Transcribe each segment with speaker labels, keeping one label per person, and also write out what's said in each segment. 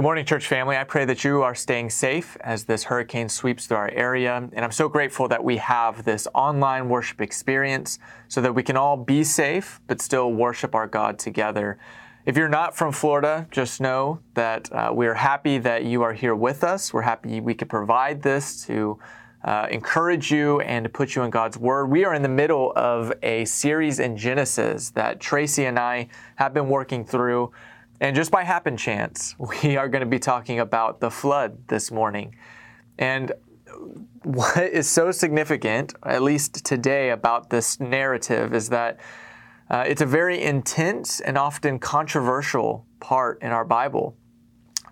Speaker 1: Good morning, church family. I pray that you are staying safe as this hurricane sweeps through our area. And I'm so grateful that we have this online worship experience so that we can all be safe but still worship our God together. If you're not from Florida, just know that uh, we are happy that you are here with us. We're happy we could provide this to uh, encourage you and to put you in God's Word. We are in the middle of a series in Genesis that Tracy and I have been working through. And just by happen chance, we are going to be talking about the flood this morning. And what is so significant, at least today, about this narrative is that uh, it's a very intense and often controversial part in our Bible.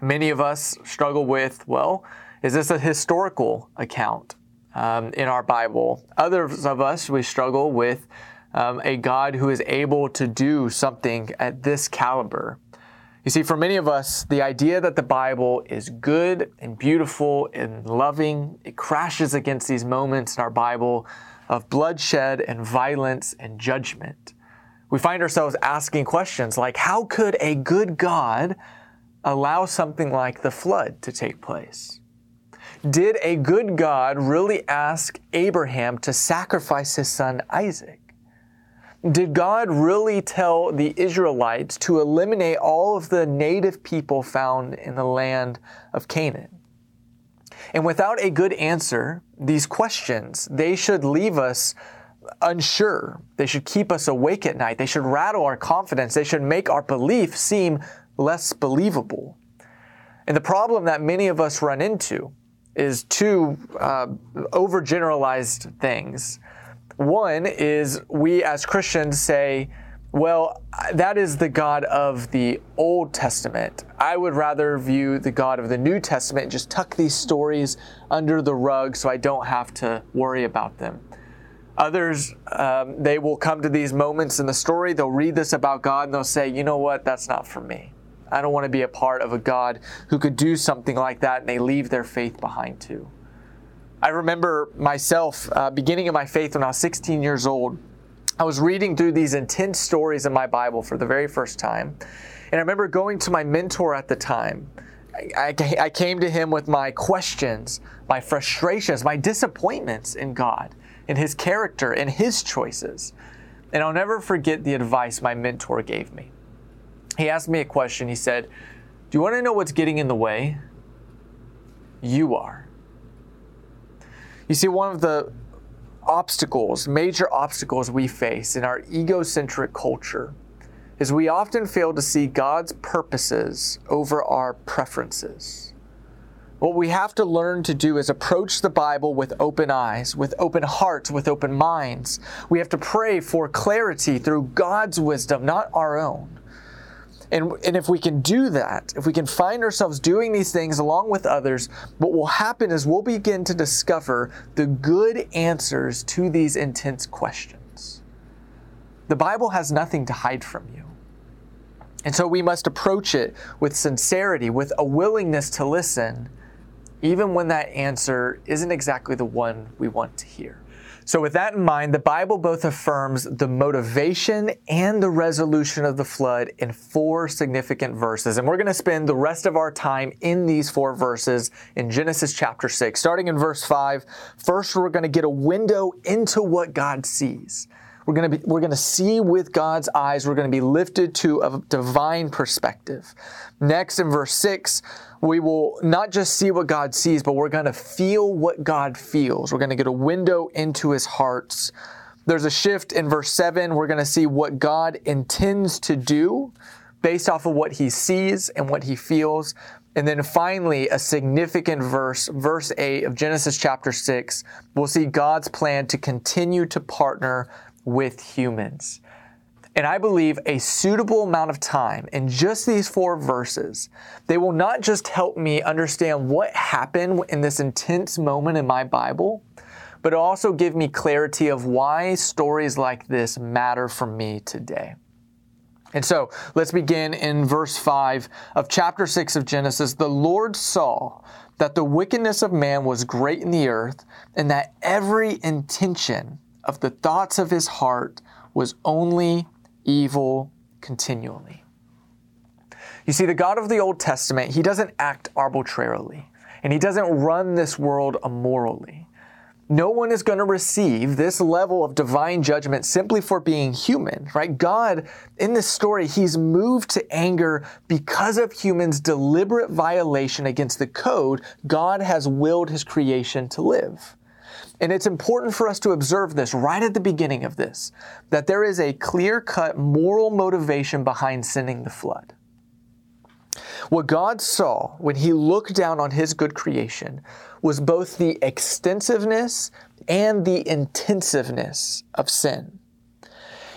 Speaker 1: Many of us struggle with, well, is this a historical account um, in our Bible? Others of us, we struggle with um, a God who is able to do something at this caliber. You see, for many of us, the idea that the Bible is good and beautiful and loving, it crashes against these moments in our Bible of bloodshed and violence and judgment. We find ourselves asking questions like, how could a good God allow something like the flood to take place? Did a good God really ask Abraham to sacrifice his son Isaac? Did God really tell the Israelites to eliminate all of the native people found in the land of Canaan? And without a good answer, these questions, they should leave us unsure. They should keep us awake at night. They should rattle our confidence. They should make our belief seem less believable. And the problem that many of us run into is two uh, overgeneralized things. One is we as Christians say, well, that is the God of the Old Testament. I would rather view the God of the New Testament and just tuck these stories under the rug so I don't have to worry about them. Others, um, they will come to these moments in the story, they'll read this about God, and they'll say, you know what, that's not for me. I don't want to be a part of a God who could do something like that, and they leave their faith behind too. I remember myself, uh, beginning of my faith when I was 16 years old, I was reading through these intense stories in my Bible for the very first time. And I remember going to my mentor at the time. I, I, I came to him with my questions, my frustrations, my disappointments in God, in His character, in His choices. And I'll never forget the advice my mentor gave me. He asked me a question. He said, Do you want to know what's getting in the way? You are. You see, one of the obstacles, major obstacles we face in our egocentric culture is we often fail to see God's purposes over our preferences. What we have to learn to do is approach the Bible with open eyes, with open hearts, with open minds. We have to pray for clarity through God's wisdom, not our own. And, and if we can do that, if we can find ourselves doing these things along with others, what will happen is we'll begin to discover the good answers to these intense questions. The Bible has nothing to hide from you. And so we must approach it with sincerity, with a willingness to listen, even when that answer isn't exactly the one we want to hear. So, with that in mind, the Bible both affirms the motivation and the resolution of the flood in four significant verses. And we're going to spend the rest of our time in these four verses in Genesis chapter 6. Starting in verse 5, first we're going to get a window into what God sees. We're going to be, we're going to see with God's eyes. We're going to be lifted to a divine perspective. Next, in verse 6, we will not just see what God sees, but we're going to feel what God feels. We're going to get a window into his hearts. There's a shift in verse 7. We're going to see what God intends to do based off of what he sees and what he feels. And then finally, a significant verse, verse 8 of Genesis chapter 6, we'll see God's plan to continue to partner with humans. And I believe a suitable amount of time in just these four verses, they will not just help me understand what happened in this intense moment in my Bible, but also give me clarity of why stories like this matter for me today. And so let's begin in verse 5 of chapter 6 of Genesis. The Lord saw that the wickedness of man was great in the earth, and that every intention of the thoughts of his heart was only evil continually. You see, the God of the Old Testament, he doesn't act arbitrarily, and he doesn't run this world immorally. No one is going to receive this level of divine judgment simply for being human, right? God, in this story, he's moved to anger because of humans' deliberate violation against the code God has willed his creation to live. And it's important for us to observe this right at the beginning of this that there is a clear cut moral motivation behind sending the flood. What God saw when he looked down on his good creation was both the extensiveness and the intensiveness of sin.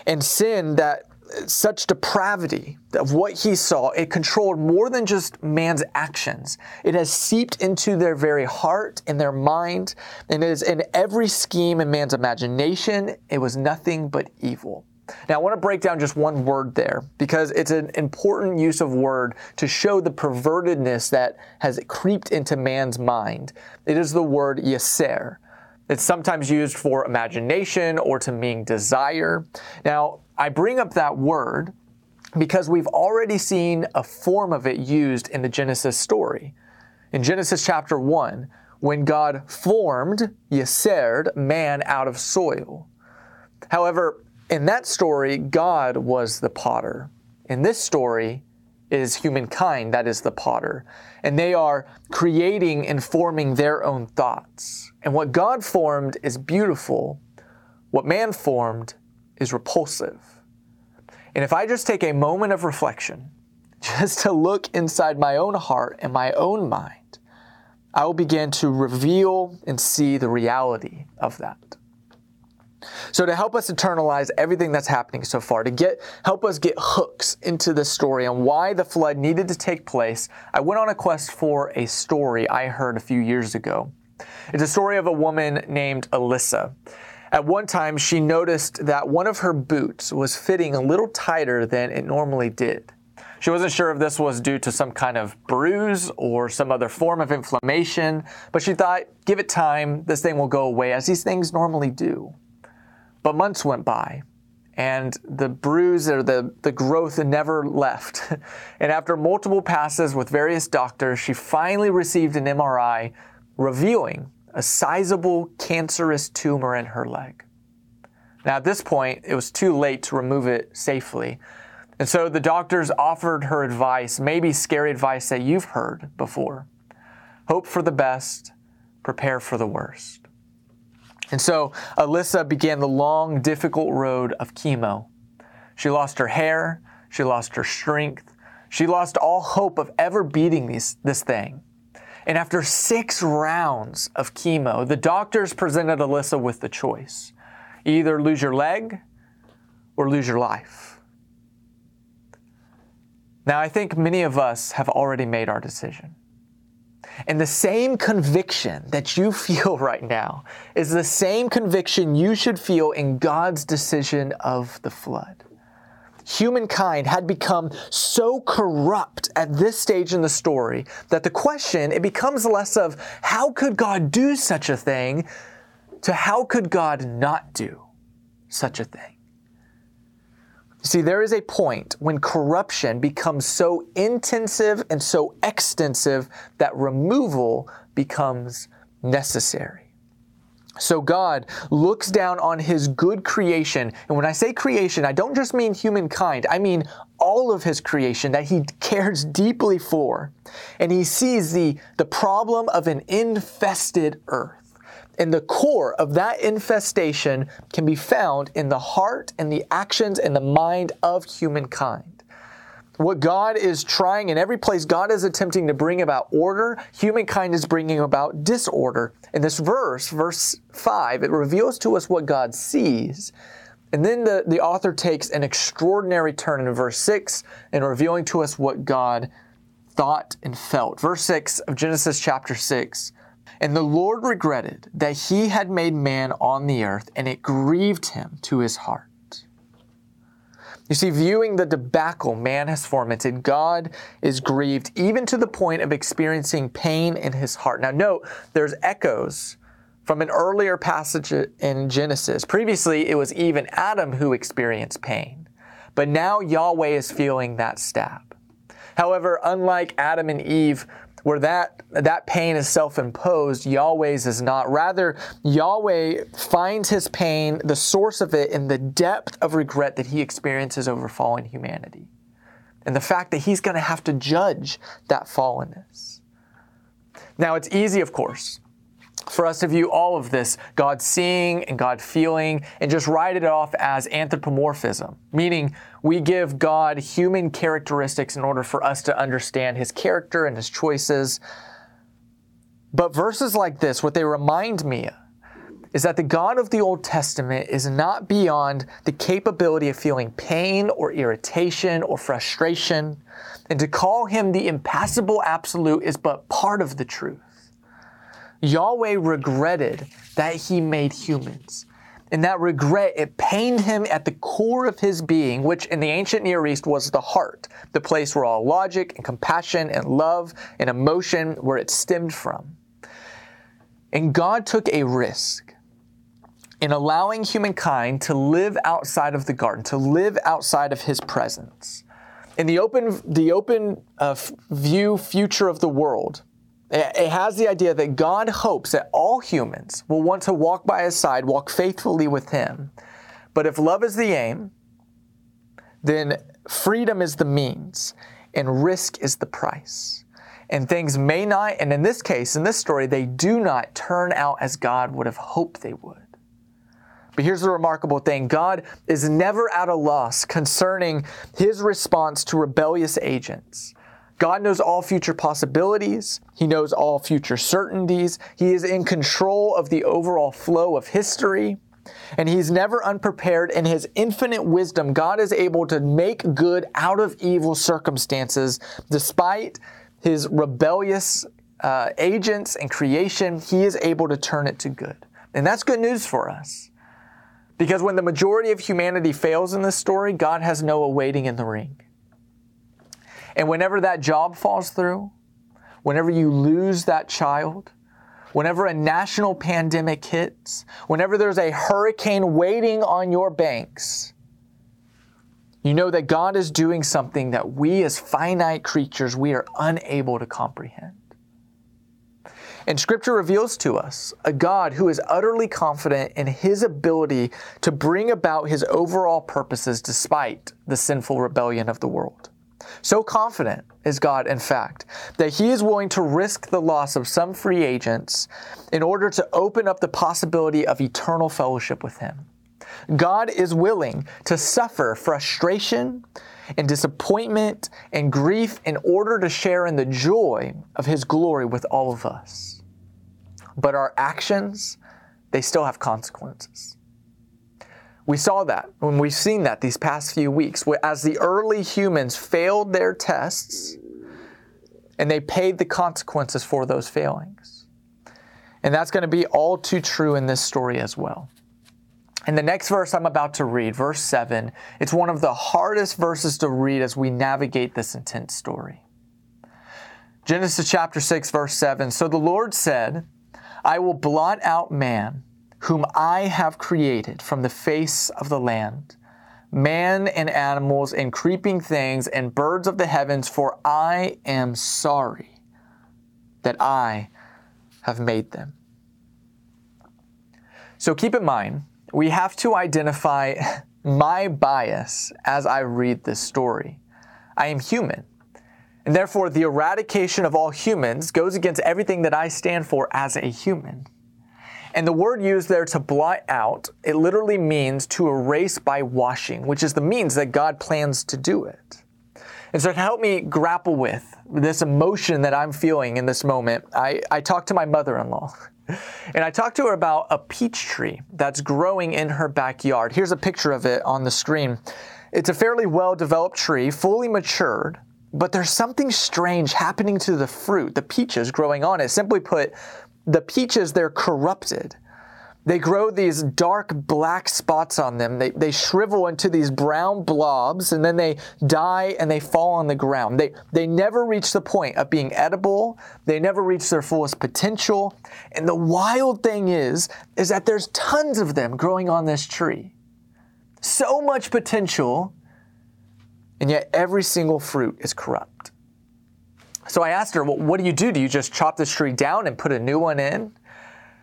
Speaker 1: And sin that such depravity of what he saw, it controlled more than just man's actions. It has seeped into their very heart and their mind, and it is in every scheme in man's imagination. It was nothing but evil. Now, I want to break down just one word there because it's an important use of word to show the pervertedness that has creeped into man's mind. It is the word yeser. It's sometimes used for imagination or to mean desire. Now, I bring up that word because we've already seen a form of it used in the Genesis story. In Genesis chapter 1, when God formed, yesered, man out of soil. However, in that story, God was the potter. In this story, is humankind that is the potter. And they are creating and forming their own thoughts. And what God formed is beautiful. What man formed is repulsive. And if I just take a moment of reflection, just to look inside my own heart and my own mind, I will begin to reveal and see the reality of that. So to help us internalize everything that's happening so far, to get help us get hooks into the story and why the flood needed to take place, I went on a quest for a story I heard a few years ago. It's a story of a woman named Alyssa. At one time, she noticed that one of her boots was fitting a little tighter than it normally did. She wasn't sure if this was due to some kind of bruise or some other form of inflammation, but she thought, give it time, this thing will go away, as these things normally do. But months went by, and the bruise or the, the growth never left. and after multiple passes with various doctors, she finally received an MRI revealing a sizable cancerous tumor in her leg. Now, at this point, it was too late to remove it safely. And so the doctors offered her advice, maybe scary advice that you've heard before hope for the best, prepare for the worst. And so Alyssa began the long, difficult road of chemo. She lost her hair, she lost her strength, she lost all hope of ever beating these, this thing. And after six rounds of chemo, the doctors presented Alyssa with the choice either lose your leg or lose your life. Now, I think many of us have already made our decision. And the same conviction that you feel right now is the same conviction you should feel in God's decision of the flood. Humankind had become so corrupt at this stage in the story that the question it becomes less of how could God do such a thing to how could God not do such a thing. See, there is a point when corruption becomes so intensive and so extensive that removal becomes necessary. So God looks down on his good creation. And when I say creation, I don't just mean humankind, I mean all of his creation that he cares deeply for. And he sees the, the problem of an infested earth. And the core of that infestation can be found in the heart and the actions and the mind of humankind. What God is trying in every place, God is attempting to bring about order. Humankind is bringing about disorder. In this verse, verse 5, it reveals to us what God sees. And then the, the author takes an extraordinary turn in verse 6 in revealing to us what God thought and felt. Verse 6 of Genesis chapter 6 and the Lord regretted that he had made man on the earth, and it grieved him to his heart. You see, viewing the debacle man has fomented, God is grieved even to the point of experiencing pain in his heart. Now, note, there's echoes from an earlier passage in Genesis. Previously, it was even Adam who experienced pain, but now Yahweh is feeling that stab. However, unlike Adam and Eve, where that that pain is self-imposed yahweh's is not. Rather yahweh finds his pain the source of it in the depth of regret that he experiences over fallen humanity. And the fact that he's going to have to judge that fallenness. Now it's easy of course for us to view all of this, God seeing and God feeling, and just write it off as anthropomorphism, meaning we give God human characteristics in order for us to understand his character and his choices. But verses like this, what they remind me is that the God of the Old Testament is not beyond the capability of feeling pain or irritation or frustration. And to call him the impassible absolute is but part of the truth. Yahweh regretted that he made humans. And that regret, it pained him at the core of his being, which in the ancient Near East was the heart, the place where all logic and compassion and love and emotion, where it stemmed from. And God took a risk in allowing humankind to live outside of the garden, to live outside of his presence. In the open, the open uh, view future of the world, it has the idea that God hopes that all humans will want to walk by his side, walk faithfully with him. But if love is the aim, then freedom is the means and risk is the price. And things may not, and in this case, in this story, they do not turn out as God would have hoped they would. But here's the remarkable thing God is never at a loss concerning his response to rebellious agents. God knows all future possibilities. He knows all future certainties. He is in control of the overall flow of history. And he's never unprepared. In his infinite wisdom, God is able to make good out of evil circumstances despite his rebellious uh, agents and creation. He is able to turn it to good. And that's good news for us. Because when the majority of humanity fails in this story, God has Noah waiting in the ring. And whenever that job falls through, whenever you lose that child, whenever a national pandemic hits, whenever there's a hurricane waiting on your banks, you know that God is doing something that we as finite creatures, we are unable to comprehend. And scripture reveals to us a God who is utterly confident in his ability to bring about his overall purposes despite the sinful rebellion of the world. So confident is God, in fact, that He is willing to risk the loss of some free agents in order to open up the possibility of eternal fellowship with Him. God is willing to suffer frustration and disappointment and grief in order to share in the joy of His glory with all of us. But our actions, they still have consequences. We saw that when we've seen that these past few weeks, as the early humans failed their tests and they paid the consequences for those failings. And that's going to be all too true in this story as well. And the next verse I'm about to read, verse 7, it's one of the hardest verses to read as we navigate this intense story. Genesis chapter 6, verse 7 So the Lord said, I will blot out man whom I have created from the face of the land, man and animals and creeping things and birds of the heavens, for I am sorry that I have made them. So keep in mind, we have to identify my bias as I read this story. I am human. And therefore, the eradication of all humans goes against everything that I stand for as a human. And the word used there to blot out, it literally means to erase by washing, which is the means that God plans to do it. And so to help me grapple with this emotion that I'm feeling in this moment, I, I talked to my mother-in-law. And I talked to her about a peach tree that's growing in her backyard. Here's a picture of it on the screen. It's a fairly well developed tree, fully matured, but there's something strange happening to the fruit, the peaches growing on it. Simply put, the peaches, they're corrupted. They grow these dark black spots on them. They, they shrivel into these brown blobs and then they die and they fall on the ground. They, they never reach the point of being edible. They never reach their fullest potential. And the wild thing is, is that there's tons of them growing on this tree. So much potential, and yet every single fruit is corrupt. So I asked her, well, what do you do? Do you just chop this tree down and put a new one in?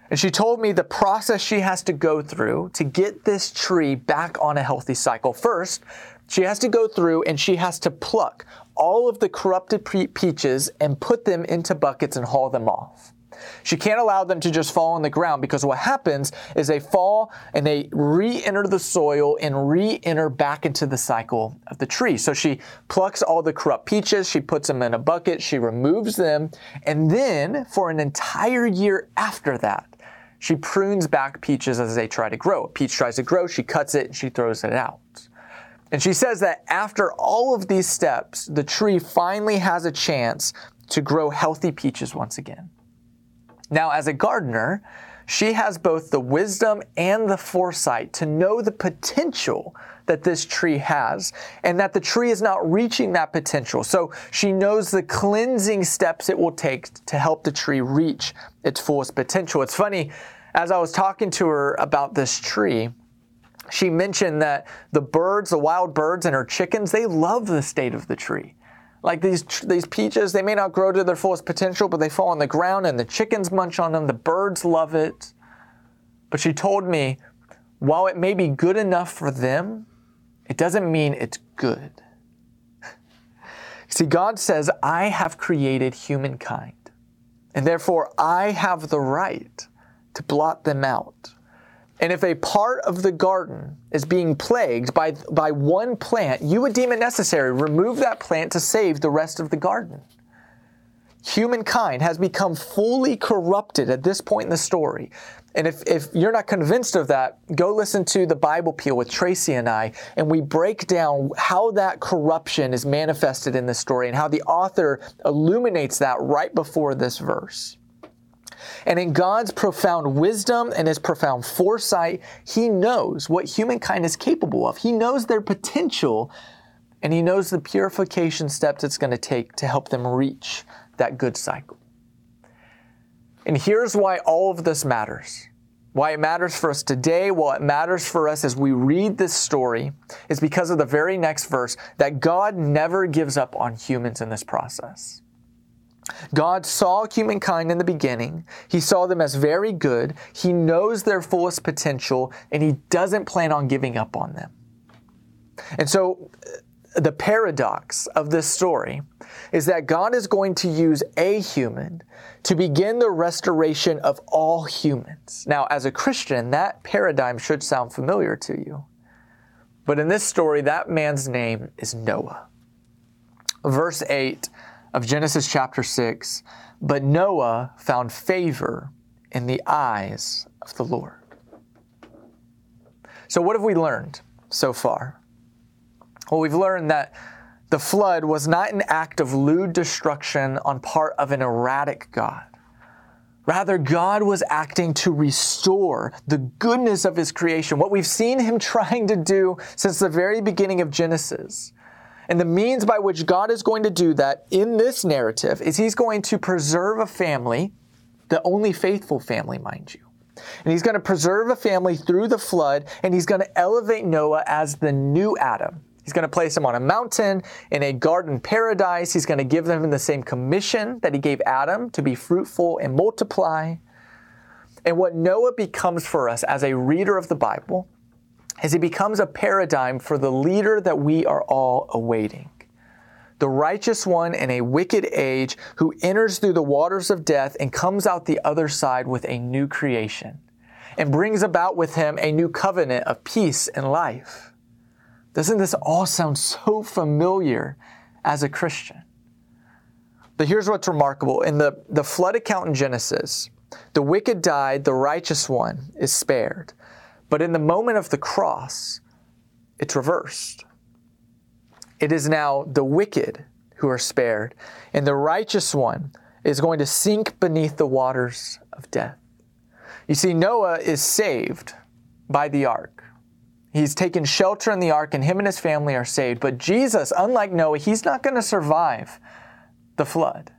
Speaker 1: And she told me the process she has to go through to get this tree back on a healthy cycle. First, she has to go through and she has to pluck all of the corrupted peaches and put them into buckets and haul them off. She can't allow them to just fall on the ground because what happens is they fall and they re enter the soil and re enter back into the cycle of the tree. So she plucks all the corrupt peaches, she puts them in a bucket, she removes them, and then for an entire year after that, she prunes back peaches as they try to grow. A peach tries to grow, she cuts it, and she throws it out. And she says that after all of these steps, the tree finally has a chance to grow healthy peaches once again. Now, as a gardener, she has both the wisdom and the foresight to know the potential that this tree has and that the tree is not reaching that potential. So she knows the cleansing steps it will take to help the tree reach its fullest potential. It's funny, as I was talking to her about this tree, she mentioned that the birds, the wild birds and her chickens, they love the state of the tree. Like these these peaches, they may not grow to their fullest potential, but they fall on the ground and the chickens munch on them. The birds love it. But she told me, while it may be good enough for them, it doesn't mean it's good. See, God says, I have created humankind, and therefore I have the right to blot them out. And if a part of the garden is being plagued by, by one plant, you would deem it necessary remove that plant to save the rest of the garden. Humankind has become fully corrupted at this point in the story. And if, if you're not convinced of that, go listen to the Bible Peel with Tracy and I, and we break down how that corruption is manifested in this story and how the author illuminates that right before this verse. And in God's profound wisdom and his profound foresight, he knows what humankind is capable of. He knows their potential and he knows the purification steps it's going to take to help them reach that good cycle. And here's why all of this matters. Why it matters for us today, why it matters for us as we read this story, is because of the very next verse that God never gives up on humans in this process. God saw humankind in the beginning. He saw them as very good. He knows their fullest potential, and He doesn't plan on giving up on them. And so, uh, the paradox of this story is that God is going to use a human to begin the restoration of all humans. Now, as a Christian, that paradigm should sound familiar to you. But in this story, that man's name is Noah. Verse 8 of Genesis chapter 6. But Noah found favor in the eyes of the Lord. So, what have we learned so far? Well, we've learned that the flood was not an act of lewd destruction on part of an erratic God. Rather, God was acting to restore the goodness of His creation, what we've seen Him trying to do since the very beginning of Genesis. And the means by which God is going to do that in this narrative is He's going to preserve a family, the only faithful family, mind you. And He's going to preserve a family through the flood, and He's going to elevate Noah as the new Adam. He's going to place him on a mountain in a garden paradise. He's going to give them the same commission that he gave Adam to be fruitful and multiply. And what Noah becomes for us as a reader of the Bible as he becomes a paradigm for the leader that we are all awaiting. The righteous one in a wicked age who enters through the waters of death and comes out the other side with a new creation and brings about with him a new covenant of peace and life. Doesn't this all sound so familiar as a Christian? But here's what's remarkable. In the, the flood account in Genesis, the wicked died, the righteous one is spared. But in the moment of the cross, it's reversed. It is now the wicked who are spared, and the righteous one is going to sink beneath the waters of death. You see, Noah is saved by the ark. He's taken shelter in the ark, and him and his family are saved. But Jesus, unlike Noah, he's not going to survive the flood.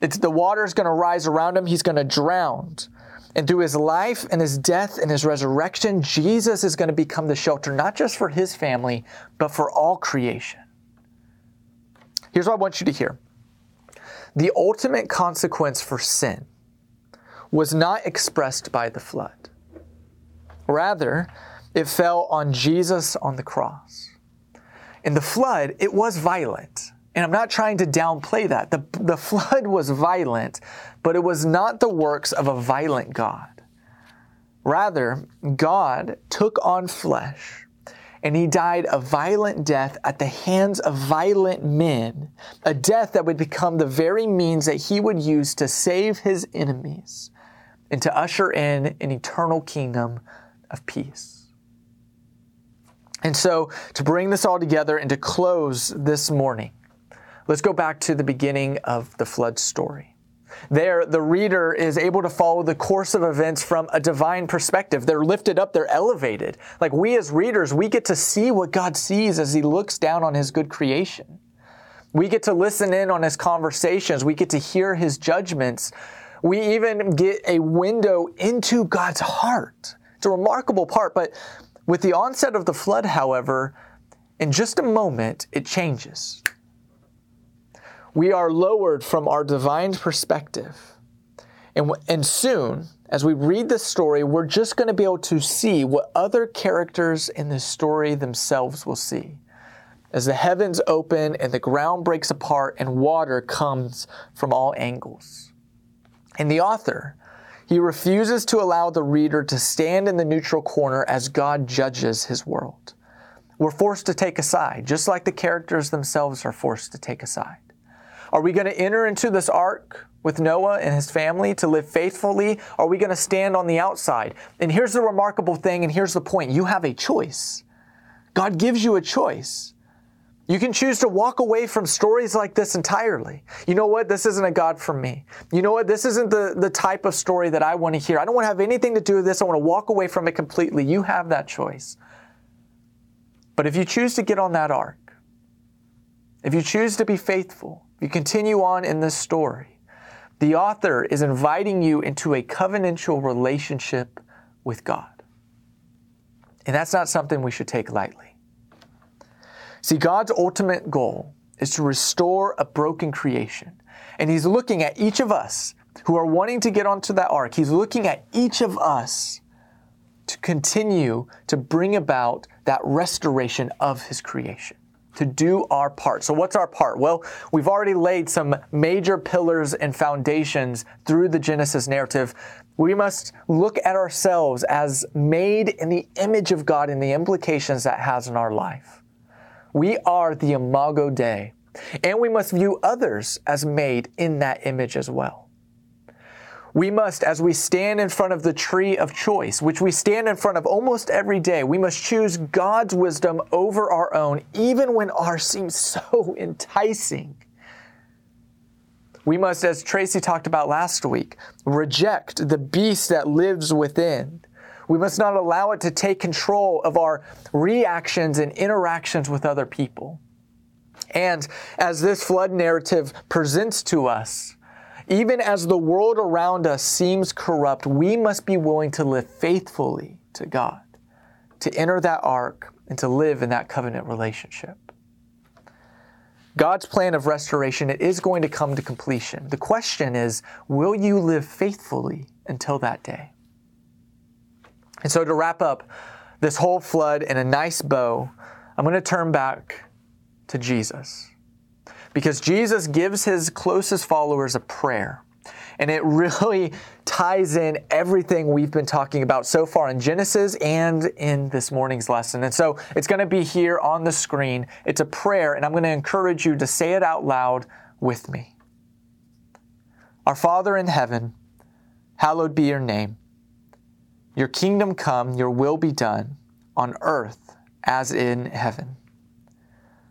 Speaker 1: It's the water is going to rise around him. He's going to drown. And through his life and his death and his resurrection, Jesus is going to become the shelter, not just for his family, but for all creation. Here's what I want you to hear the ultimate consequence for sin was not expressed by the flood. Rather, it fell on Jesus on the cross. In the flood, it was violent. And I'm not trying to downplay that. The, the flood was violent, but it was not the works of a violent God. Rather, God took on flesh and he died a violent death at the hands of violent men, a death that would become the very means that he would use to save his enemies and to usher in an eternal kingdom of peace. And so, to bring this all together and to close this morning, let's go back to the beginning of the flood story. There, the reader is able to follow the course of events from a divine perspective. They're lifted up, they're elevated. Like we as readers, we get to see what God sees as He looks down on His good creation. We get to listen in on His conversations, we get to hear His judgments. We even get a window into God's heart. It's a remarkable part, but with the onset of the flood, however, in just a moment, it changes we are lowered from our divine perspective. And, and soon, as we read this story, we're just going to be able to see what other characters in this story themselves will see. As the heavens open and the ground breaks apart and water comes from all angles. And the author, he refuses to allow the reader to stand in the neutral corner as God judges his world. We're forced to take a side, just like the characters themselves are forced to take a side. Are we going to enter into this ark with Noah and his family to live faithfully? Are we going to stand on the outside? And here's the remarkable thing, and here's the point you have a choice. God gives you a choice. You can choose to walk away from stories like this entirely. You know what? This isn't a God for me. You know what? This isn't the, the type of story that I want to hear. I don't want to have anything to do with this. I want to walk away from it completely. You have that choice. But if you choose to get on that ark, if you choose to be faithful, you continue on in this story. The author is inviting you into a covenantal relationship with God. And that's not something we should take lightly. See, God's ultimate goal is to restore a broken creation. And He's looking at each of us who are wanting to get onto that ark. He's looking at each of us to continue to bring about that restoration of His creation to do our part. So, what's our part? Well, we've already laid some major pillars and foundations through the Genesis narrative. We must look at ourselves as made in the image of God and the implications that has in our life. We are the Imago Dei, and we must view others as made in that image as well. We must, as we stand in front of the tree of choice, which we stand in front of almost every day, we must choose God's wisdom over our own, even when ours seems so enticing. We must, as Tracy talked about last week, reject the beast that lives within. We must not allow it to take control of our reactions and interactions with other people. And as this flood narrative presents to us, even as the world around us seems corrupt, we must be willing to live faithfully to God, to enter that ark, and to live in that covenant relationship. God's plan of restoration it is going to come to completion. The question is, will you live faithfully until that day? And so to wrap up this whole flood in a nice bow, I'm going to turn back to Jesus because Jesus gives his closest followers a prayer. And it really ties in everything we've been talking about so far in Genesis and in this morning's lesson. And so it's going to be here on the screen. It's a prayer, and I'm going to encourage you to say it out loud with me. Our Father in heaven, hallowed be your name. Your kingdom come, your will be done on earth as in heaven.